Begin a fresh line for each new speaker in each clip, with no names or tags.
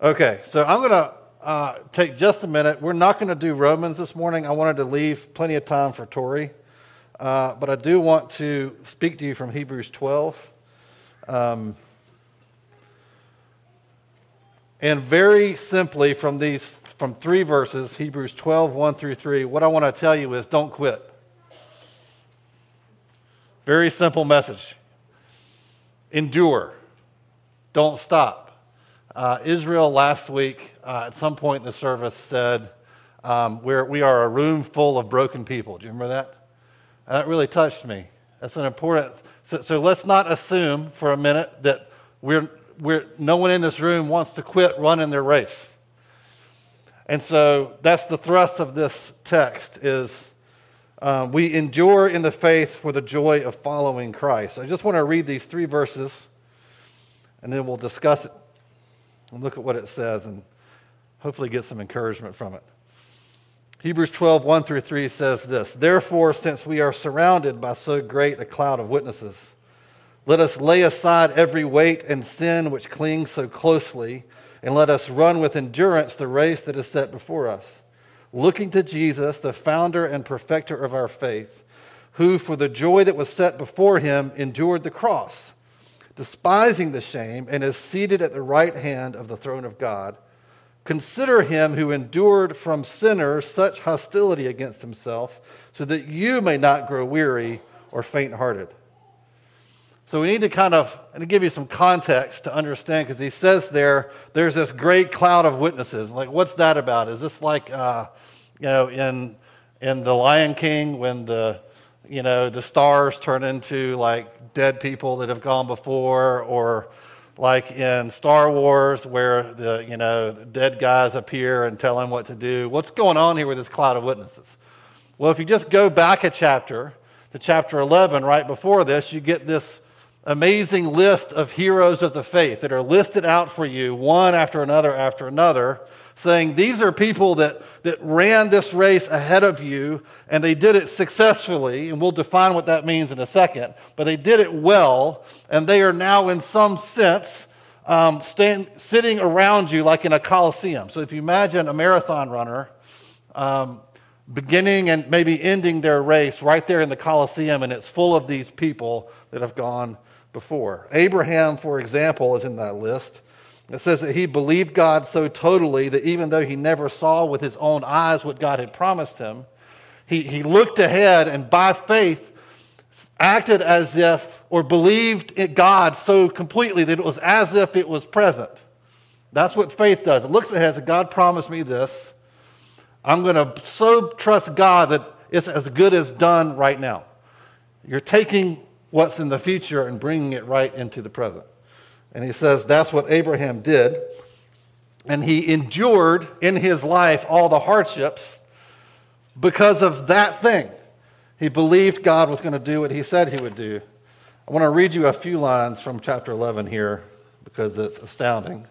Okay, so I'm going to uh, take just a minute. We're not going to do Romans this morning. I wanted to leave plenty of time for Tori, uh, but I do want to speak to you from Hebrews 12. Um, and very simply, from these, from three verses, Hebrews 12, 1 through 3, what I want to tell you is don't quit. Very simple message. Endure. Don't stop. Uh, Israel last week, uh, at some point in the service, said, um, we're, We are a room full of broken people. Do you remember that? That really touched me. That's an important. So, so let's not assume for a minute that we're, we're, no one in this room wants to quit running their race. And so that's the thrust of this text is um, we endure in the faith for the joy of following Christ. I just want to read these three verses and then we'll discuss it and look at what it says and hopefully get some encouragement from it. Hebrews 12, 1 through 3 says this Therefore, since we are surrounded by so great a cloud of witnesses, let us lay aside every weight and sin which clings so closely, and let us run with endurance the race that is set before us, looking to Jesus, the founder and perfecter of our faith, who, for the joy that was set before him, endured the cross despising the shame, and is seated at the right hand of the throne of God. Consider him who endured from sinners such hostility against himself, so that you may not grow weary or faint hearted. So we need to kind of to give you some context to understand because he says there, there's this great cloud of witnesses. Like, what's that about? Is this like, uh, you know, in in the Lion King when the you know, the stars turn into like dead people that have gone before, or like in Star Wars where the, you know, the dead guys appear and tell him what to do. What's going on here with this cloud of witnesses? Well, if you just go back a chapter to chapter 11, right before this, you get this amazing list of heroes of the faith that are listed out for you one after another after another saying these are people that, that ran this race ahead of you and they did it successfully, and we'll define what that means in a second, but they did it well, and they are now, in some sense, um, stand, sitting around you like in a coliseum. So if you imagine a marathon runner um, beginning and maybe ending their race right there in the coliseum, and it's full of these people that have gone before. Abraham, for example, is in that list. It says that he believed God so totally that even though he never saw with his own eyes what God had promised him, he, he looked ahead and by faith acted as if, or believed in God so completely that it was as if it was present. That's what faith does. It looks ahead and says, God promised me this. I'm going to so trust God that it's as good as done right now. You're taking what's in the future and bringing it right into the present. And he says that's what Abraham did. And he endured in his life all the hardships because of that thing. He believed God was going to do what he said he would do. I want to read you a few lines from chapter 11 here because it's astounding.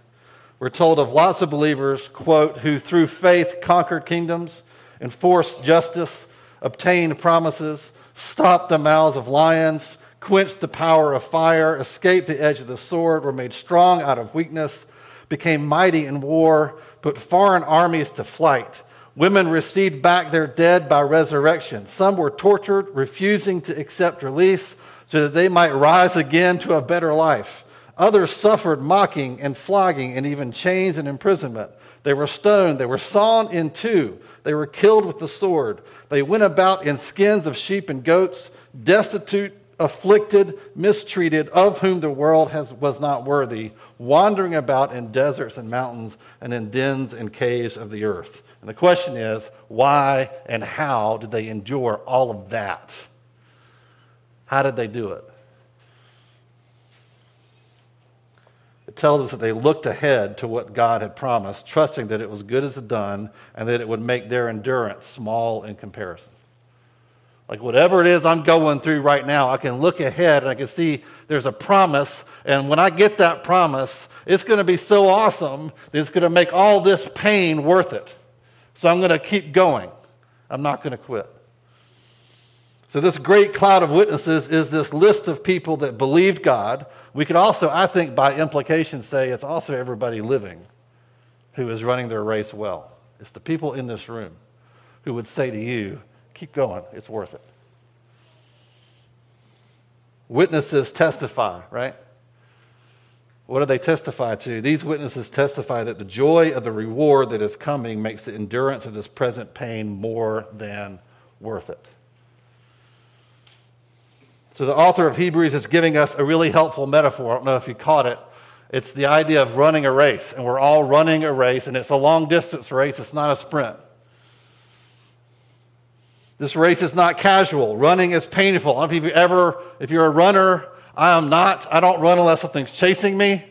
We're told of lots of believers, quote, who through faith conquered kingdoms, enforced justice, obtained promises, stopped the mouths of lions, quenched the power of fire, escaped the edge of the sword, were made strong out of weakness, became mighty in war, put foreign armies to flight. Women received back their dead by resurrection. Some were tortured, refusing to accept release so that they might rise again to a better life. Others suffered mocking and flogging and even chains and imprisonment. They were stoned. They were sawn in two. They were killed with the sword. They went about in skins of sheep and goats, destitute afflicted, mistreated, of whom the world has, was not worthy, wandering about in deserts and mountains and in dens and caves of the earth. And the question is, why and how did they endure all of that? How did they do it? It tells us that they looked ahead to what God had promised, trusting that it was good as done and that it would make their endurance small in comparison. Like whatever it is I'm going through right now, I can look ahead and I can see there's a promise. And when I get that promise, it's going to be so awesome that it's going to make all this pain worth it. So I'm going to keep going. I'm not going to quit. So, this great cloud of witnesses is this list of people that believed God. We could also, I think, by implication, say it's also everybody living. who is running their race well. It's the people in this room who would say to you, keep going, it's worth it. Witnesses testify, right? What do they testify to? These witnesses testify that the joy of the reward that is coming makes the endurance of this present pain more than worth it. So, the author of Hebrews is giving us a really helpful metaphor. I don't know if you caught it. It's the idea of running a race, and we're all running a race, and it's a long distance race, it's not a sprint. This race is not casual. Running is painful. I don't know if you ever, if you're a runner, I am not. I don't run unless something's chasing me.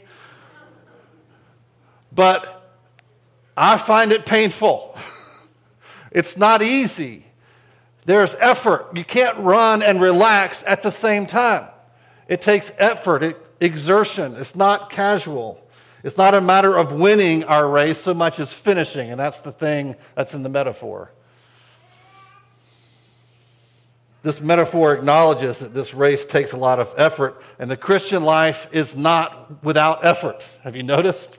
But I find it painful. it's not easy. There's effort. You can't run and relax at the same time. It takes effort, it, exertion. It's not casual. It's not a matter of winning our race so much as finishing, and that's the thing that's in the metaphor. This metaphor acknowledges that this race takes a lot of effort, and the Christian life is not without effort. Have you noticed?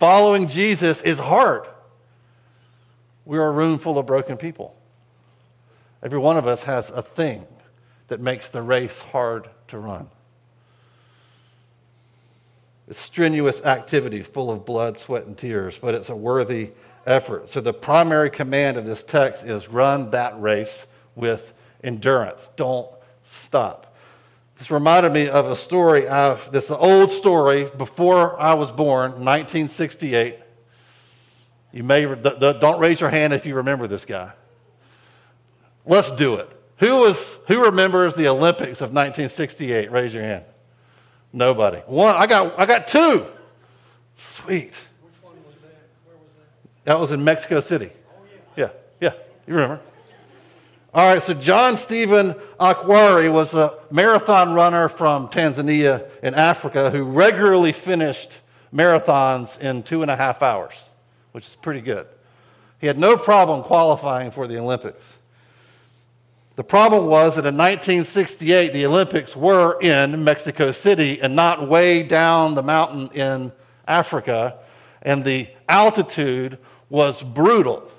Following Jesus is hard. We are a room full of broken people. Every one of us has a thing that makes the race hard to run. It's strenuous activity full of blood, sweat, and tears, but it's a worthy effort. So the primary command of this text is run that race with endurance. Don't stop. This reminded me of a story of this old story before I was born, 1968. You may don't raise your hand if you remember this guy. Let's do it. Who was who remembers the Olympics of 1968? Raise your hand. Nobody. One. I got I got two. Sweet.
Which one was that? Where was that?
That was in Mexico City.
Oh yeah.
Yeah. Yeah. You remember? All right, so John Stephen Akhwari was a marathon runner from Tanzania in Africa who regularly finished marathons in two and a half hours, which is pretty good. He had no problem qualifying for the Olympics. The problem was that in 1968, the Olympics were in Mexico City and not way down the mountain in Africa, and the altitude was brutal.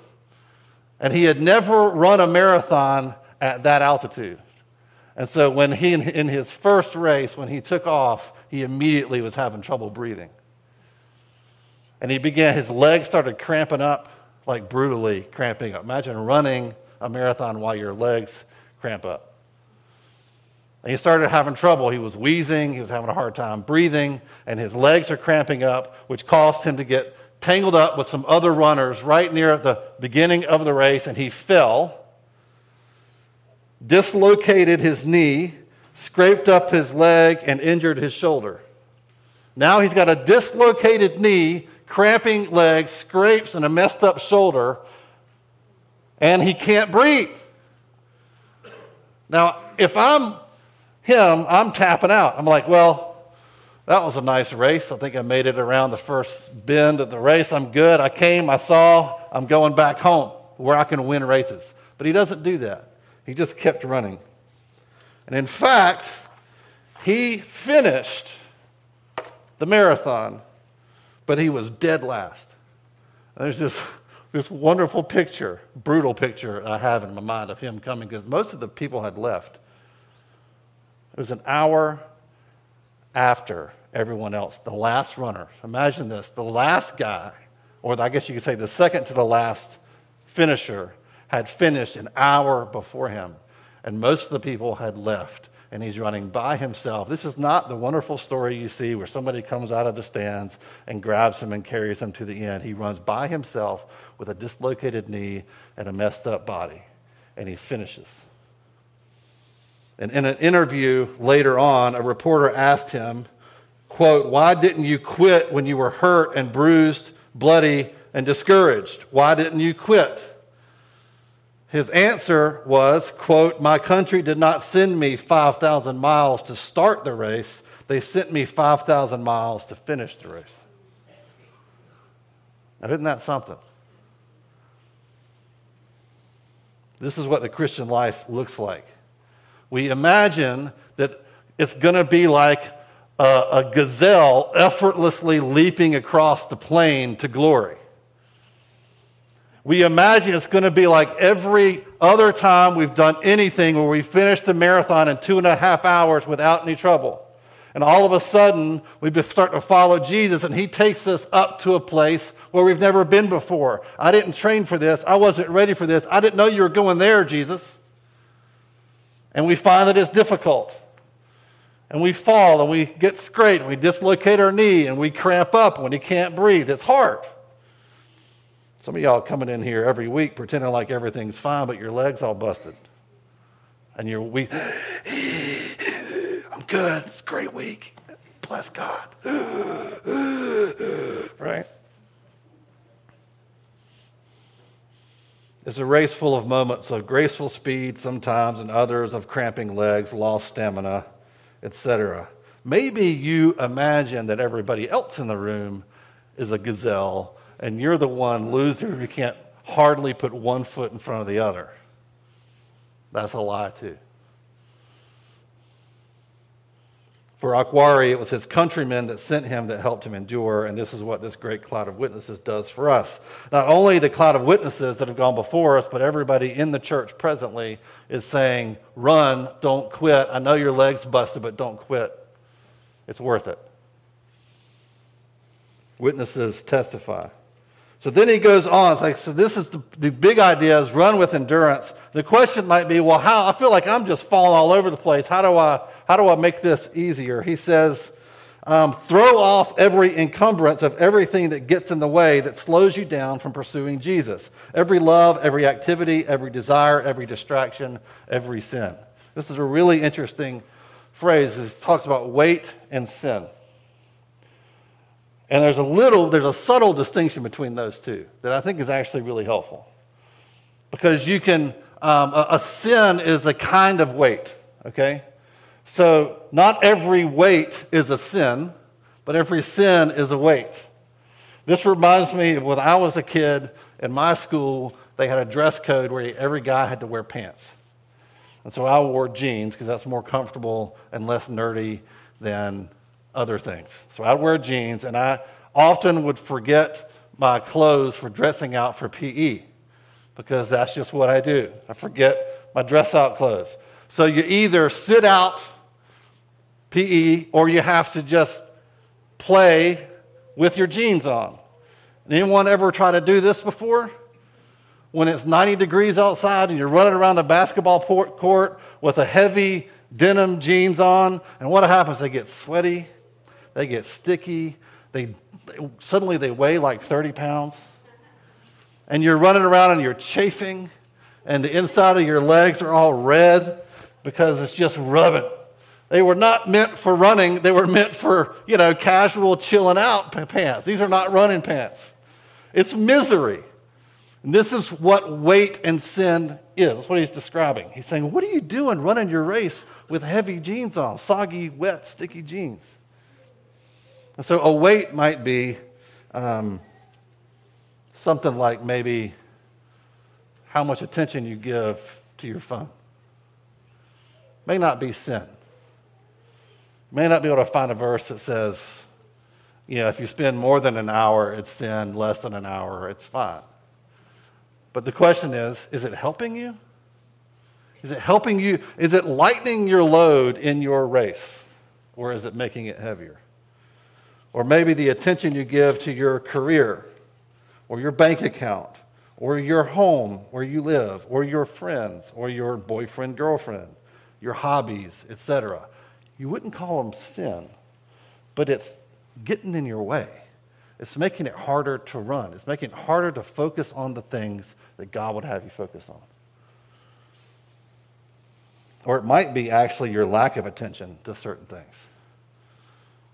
And he had never run a marathon at that altitude. And so when he, in his first race, when he took off, he immediately was having trouble breathing. And he began, his legs started cramping up, like brutally cramping up. Imagine running a marathon while your legs cramp up. And he started having trouble. He was wheezing, he was having a hard time breathing, and his legs are cramping up, which caused him to get tangled up with some other runners right near the beginning of the race, and he fell, dislocated his knee, scraped up his leg, and injured his shoulder. Now he's got a dislocated knee, cramping legs, scrapes, and a messed up shoulder, and he can't breathe. Now, if I'm him, I'm tapping out. I'm like, well, that was a nice race. I think I made it around the first bend of the race. I'm good. I came, I saw, I'm going back home where I can win races. But he doesn't do that. He just kept running. And in fact, he finished the marathon, but he was dead last. There's this, this wonderful picture, brutal picture I have in my mind of him coming because most of the people had left. It was an hour after everyone else, the last runner. Imagine this the last guy, or I guess you could say the second to the last finisher, had finished an hour before him, and most of the people had left. And he's running by himself. This is not the wonderful story you see where somebody comes out of the stands and grabs him and carries him to the end. He runs by himself with a dislocated knee and a messed up body, and he finishes. And in an interview later on, a reporter asked him, quote, Why didn't you quit when you were hurt and bruised, bloody, and discouraged? Why didn't you quit? His answer was, quote, My country did not send me 5,000 miles to start the race. They sent me 5,000 miles to finish the race. Now, isn't that something? This is what the Christian life looks like we imagine that it's going to be like a, a gazelle effortlessly leaping across the plain to glory. We imagine it's going to be like every other time we've done anything where we finish the marathon in two and a half hours without any trouble. And all of a sudden, we start to follow Jesus, and He takes us up to a place where we've never been before. I didn't train for this. I wasn't ready for this. I didn't know you were going there, Jesus. And we find that it's difficult. And we fall, and we get scraped, and we dislocate our knee, and we cramp up when you can't breathe. It's hard. Some of y'all coming in here every week pretending like everything's fine, but your leg's all busted. And you're weak. I'm good. It's a great week. Bless God. right? It's a race full of moments of graceful speed sometimes and others of cramping legs, lost stamina, etc. Maybe you imagine that everybody else in the room is a gazelle and you're the one loser who can't hardly put one foot in front of the other. That's a lie, too. For Akhwari, it was his countrymen that sent him that helped him endure, and this is what this great cloud of witnesses does for us. Not only the cloud of witnesses that have gone before us, but everybody in the church presently is saying, Run, don't quit. I know your leg's busted, but don't quit. It's worth it. Witnesses testify. So then he goes on. It's like, so this is the, the big idea is run with endurance. The question might be, well, how? I feel like I'm just falling all over the place. How do I, how do I make this easier? He says, um, throw off every encumbrance of everything that gets in the way that slows you down from pursuing Jesus. Every love, every activity, every desire, every distraction, every sin. This is a really interesting phrase. It talks about weight and sin. And there's a little, there's a subtle distinction between those two that I think is actually really helpful. Because you can, um, a, a sin is a kind of weight, okay? So not every weight is a sin, but every sin is a weight. This reminds me of when I was a kid in my school, they had a dress code where every guy had to wear pants. And so I wore jeans because that's more comfortable and less nerdy than other things. So I'd wear jeans, and I often would forget my clothes for dressing out for PE because that's just what I do. I forget my dress out clothes. So you either sit out PE or you have to just play with your jeans on. Anyone ever try to do this before? When it's 90 degrees outside and you're running around the basketball court with a heavy denim jeans on, and what happens? They get sweaty they get sticky. They, suddenly they weigh like 30 pounds. And you're running around and you're chafing, and the inside of your legs are all red because it's just rubbing. They were not meant for running, they were meant for, you know, casual chilling out pants. These are not running pants. It's misery. And this is what weight and sin is. That's what he's describing. He's saying, What are you doing running your race with heavy jeans on, soggy, wet, sticky jeans? And so a weight might be um, something like maybe how much attention you give to your phone. May not be sin. May not be able to find a verse that says, you know, if you spend more than an hour, it's sin, less than an hour, it's fine. But the question is, is it helping you? Is it helping you? Is it lightening your load in your race? Or is it making it heavier? or maybe the attention you give to your career, or your bank account, or your home where you live, or your friends, or your boyfriend, girlfriend, your hobbies, etc. You wouldn't call them sin, but it's getting in your way. It's making it harder to run. It's making it harder to focus on the things that God would have you focus on. Or it might be actually your lack of attention to certain things.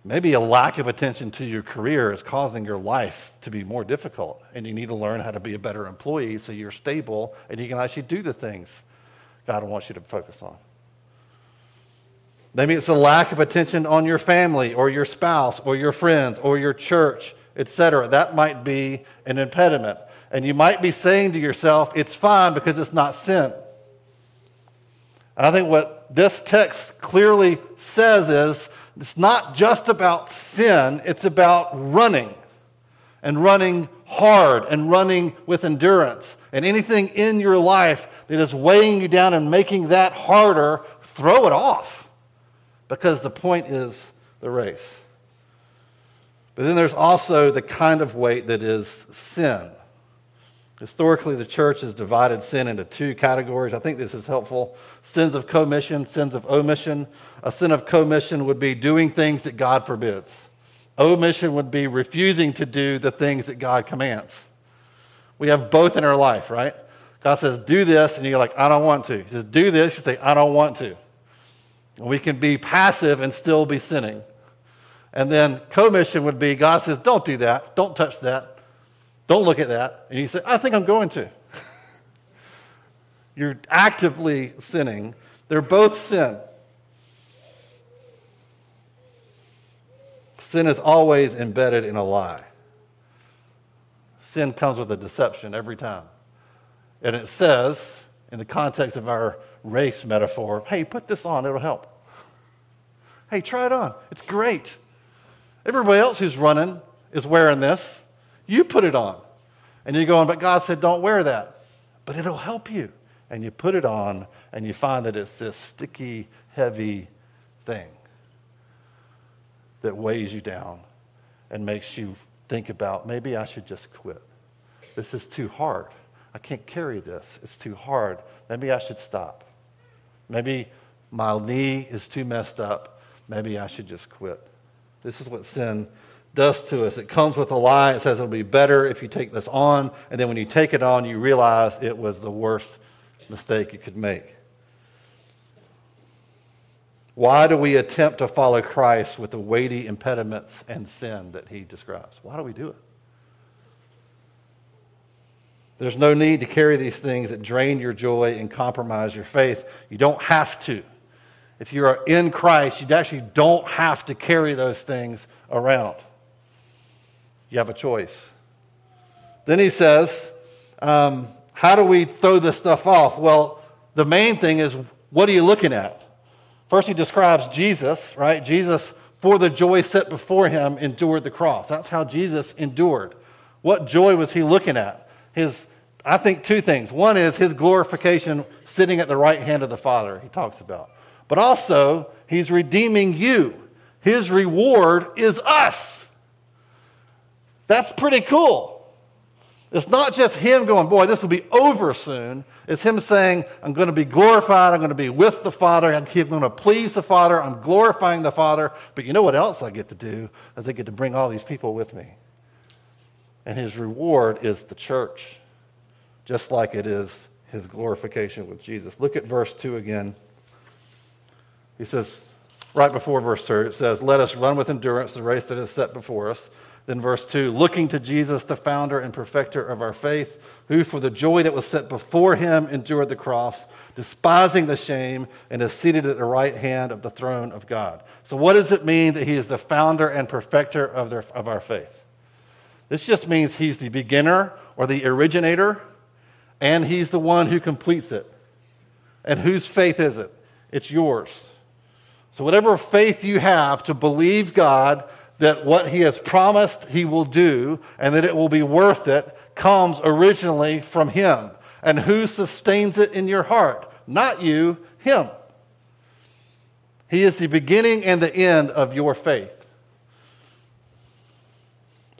Maybe a lack of attention to your career is causing your life to be more difficult, and you need to learn how to be a better employee so you're stable and you can actually do the things God wants you to focus on. Maybe it's a lack of attention on your family or your spouse or your friends or your church, etc. That might be an impediment. And you might be saying to yourself, it's fine because it's not sin. And I think what this text clearly says is It's not just about sin, it's about running and running hard and running with endurance. And anything in your life that is weighing you down and making that harder, throw it off because the point is the race. But then there's also the kind of weight that is sin. Historically, the church has divided sin into two categories. I think this is helpful sins of commission, sins of omission. A sin of commission would be doing things that God forbids, omission would be refusing to do the things that God commands. We have both in our life, right? God says, do this, and you're like, I don't want to. He says, do this, you say, I don't want to. We can be passive and still be sinning. And then commission would be God says, don't do that, don't touch that, don't look at that. And you say, I think I'm going to. You're actively sinning. They're both sin. Sin is always embedded in a lie. Sin comes with a deception every time. And it says, in the context of our race metaphor, hey, put this on, it'll help. Hey, try it on. It's great. Everybody else who's running is wearing this. You put it on. And you're going, but God said, don't wear that. But it'll help you. And you put it on, and you find that it's this sticky, heavy thing that weighs you down and makes you think about maybe I should just quit. This is too hard. I can't carry this. It's too hard. Maybe I should stop. Maybe my knee is too messed up. Maybe I should just quit. This is what sin does to us. It comes with a lie. It says it'll be better if you take this on. And then when you take it on, you realize it was the worst mistake you could make. Why do we attempt to follow Christ with the weighty impediments and sin that he describes? Why do we do it? There's no need to carry these things that drain your joy and compromise your faith. You don't have to. If you are in Christ, you actually don't have to carry those things around. You have a choice. Then he says, um, How do we throw this stuff off? Well, the main thing is, what are you looking at? First, he describes Jesus, right? Jesus, for the joy set before him, endured the cross. That's how Jesus endured. What joy was he looking at? His, I think, two things. One is his glorification sitting at the right hand of the Father, he talks about. But also, he's redeeming you. His reward is us. That's pretty cool. It's not just him going, boy, this will be over soon. It's him saying, I'm going to be glorified. I'm going to be with the Father. I'm going to please the Father. I'm glorifying the Father. But you know what else I get to do? Is I get to bring all these people with me. And his reward is the church, just like it is his glorification with Jesus. Look at verse 2 again. He says, right before verse 3, it says, Let us run with endurance the race that is set before us. Then verse 2 looking to Jesus, the founder and perfecter of our faith, who for the joy that was set before him endured the cross, despising the shame, and is seated at the right hand of the throne of God. So, what does it mean that he is the founder and perfecter of, their, of our faith? This just means he's the beginner or the originator, and he's the one who completes it. And whose faith is it? It's yours. So, whatever faith you have to believe God that what he has promised he will do and that it will be worth it comes originally from him. And who sustains it in your heart? Not you, him. He is the beginning and the end of your faith.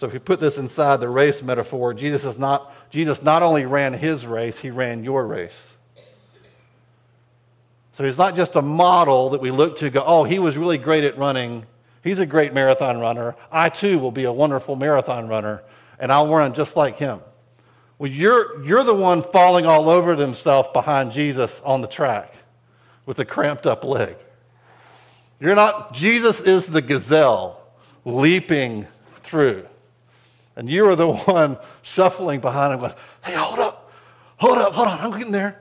So if you put this inside the race metaphor, Jesus is not Jesus not only ran his race, he ran your race. So he's not just a model that we look to go, oh, he was really great at running He's a great marathon runner. I too will be a wonderful marathon runner, and I'll run just like him. Well, you're, you're the one falling all over himself behind Jesus on the track with a cramped up leg. You're not, Jesus is the gazelle leaping through. And you are the one shuffling behind him, going, hey, hold up, hold up, hold on, I'm getting there.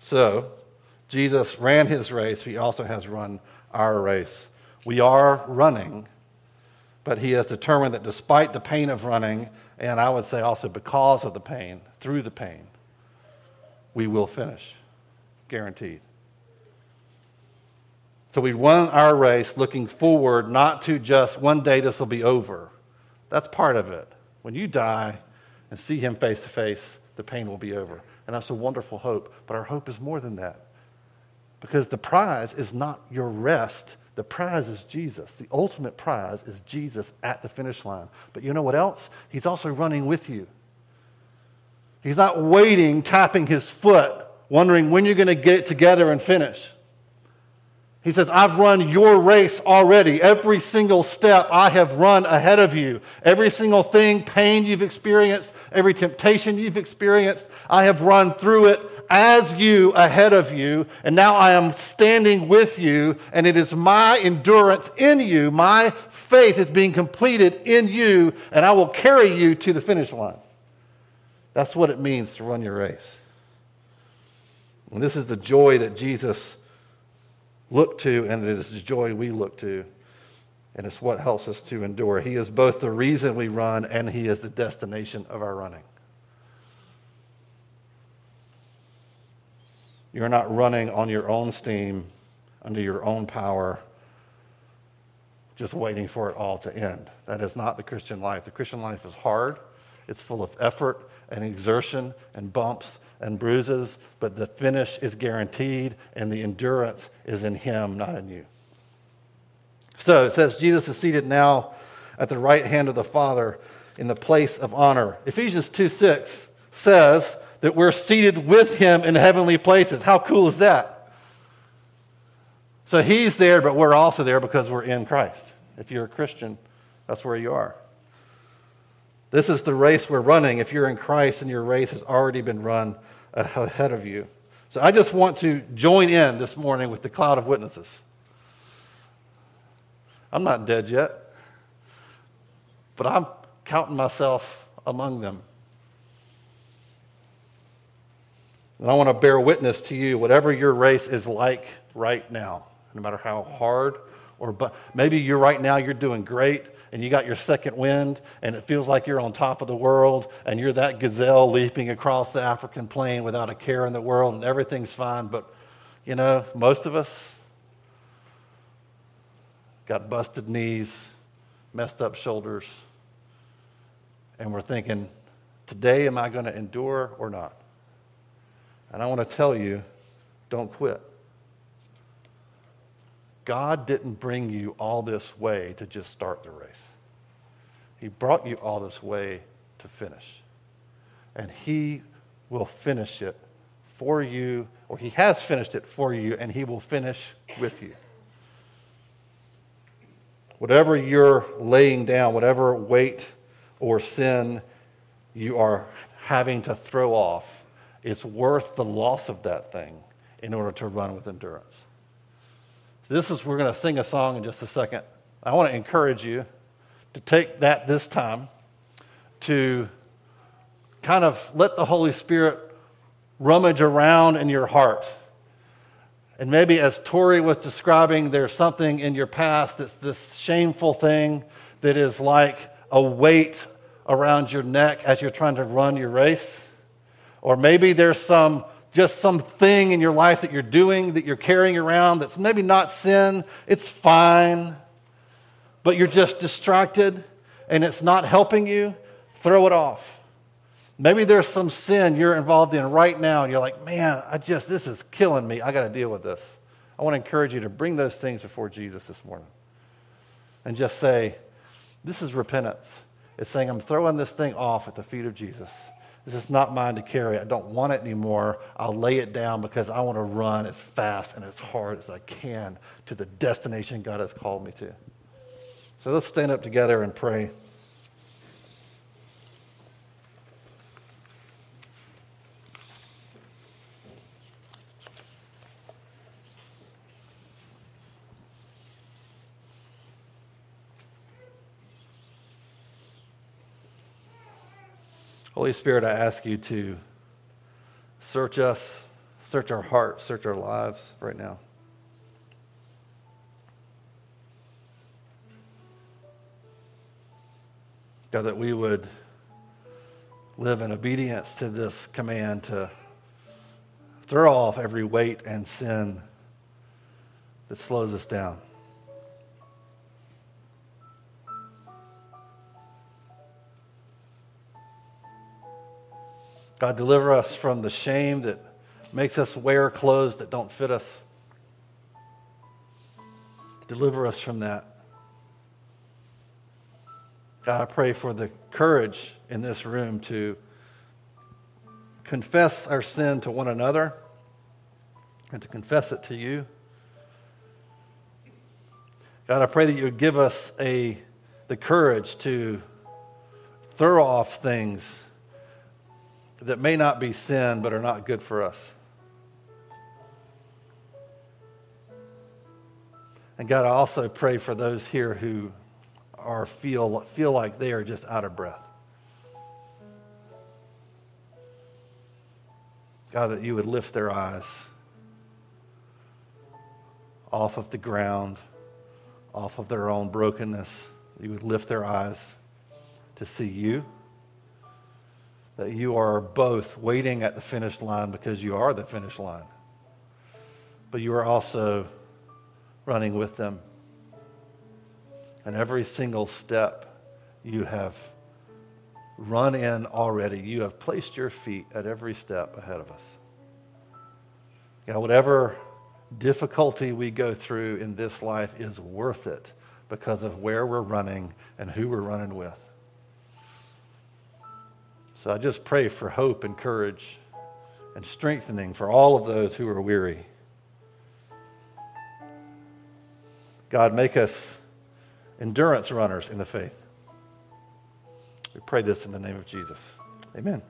So, Jesus ran his race, he also has run our race. We are running, but He has determined that despite the pain of running, and I would say also because of the pain, through the pain, we will finish. Guaranteed. So we run our race looking forward, not to just one day this will be over. That's part of it. When you die and see him face to face, the pain will be over. And that's a wonderful hope. But our hope is more than that. Because the prize is not your rest, the prize is Jesus. The ultimate prize is Jesus at the finish line. But you know what else? He's also running with you. He's not waiting, tapping his foot, wondering when you're going to get it together and finish. He says, I've run your race already. Every single step I have run ahead of you. Every single thing, pain you've experienced, every temptation you've experienced, I have run through it as you ahead of you. And now I am standing with you, and it is my endurance in you, my faith is being completed in you, and I will carry you to the finish line. That's what it means to run your race. And this is the joy that Jesus look to, and it is the joy we look to. And it's what helps us to endure. He is both the reason we run and He is the destination of our running. You're not running on your own steam, under your own power, just waiting for it all to end. That is not the Christian life. The Christian life is hard, it's full of effort and exertion and bumps and bruises, but the finish is guaranteed and the endurance is in Him, not in you. So it says Jesus is seated now at the right hand of the Father in the place of honor. Ephesians 2 6 says that we're seated with Him in heavenly places. How cool is that? So He's there, but we're also there because we're in Christ. If you're a Christian, that's where you are. This is the race we're running. If you're in Christ and your race has already been run ahead of you. So I just want to join in this morning with the cloud of witnesses. I'm not dead yet, but I'm counting myself among them. And I want to bear witness to you, whatever your race is like right now, no matter how hard or maybe you're right now you're doing great and you got your second wind and it feels like you're on top of the world and you're that gazelle leaping across the African plain without a care in the world and everything's fine. But, you know, most of us got busted knees, messed up shoulders, and we're thinking, today am I going to endure or not? And I want to tell you, don't quit. God didn't bring you all this way to just start the race. He brought you all this way to finish. And He will finish it for you, or He has finished it for you, and He will finish with you. Whatever you're laying down, whatever weight or sin you are having to throw off, it's worth the loss of that thing in order to run with endurance. This is, we're going to sing a song in just a second. I want to encourage you to take that this time to kind of let the Holy Spirit rummage around in your heart. And maybe as Tori was describing, there's something in your past that's this shameful thing that is like a weight around your neck as you're trying to run your race. Or maybe there's some just something in your life that you're doing, that you're carrying around that's maybe not sin, it's fine, but you're just distracted and it's not helping you, throw it off. Maybe there's some sin you're involved in right now and you're like, man, I just, this is killing me. I got to deal with this. I want to encourage you to bring those things before Jesus this morning and just say, this is repentance. It's saying, I'm throwing this thing off at the feet of Jesus. This is not mine to carry. I don't want it anymore. I'll lay it down because I want to run as fast and as hard as I can to the destination God has called me to. So let's stand up together and pray. Holy Spirit, I ask you to search us, search our hearts, search our lives right now. God, that we would live in obedience to this command to throw off every weight and sin that slows us down. God, deliver us from the shame that makes us wear clothes that don't fit us. Deliver us from that. God, I pray for the courage in this room to confess our sin to one another and to confess it to you. God, I pray that you would give us a, the courage to throw off things that may not be sin but are not good for us. And God, I also pray for those here who are feel feel like they are just out of breath. God, that you would lift their eyes off of the ground, off of their own brokenness. You would lift their eyes to see you. That you are both waiting at the finish line because you are the finish line. But you are also running with them. And every single step you have run in already, you have placed your feet at every step ahead of us. God, whatever difficulty we go through in this life is worth it because of where we're running and who we're running with. So I just pray for hope and courage and strengthening for all of those who are weary. God, make us endurance runners in the faith. We pray this in the name of Jesus. Amen.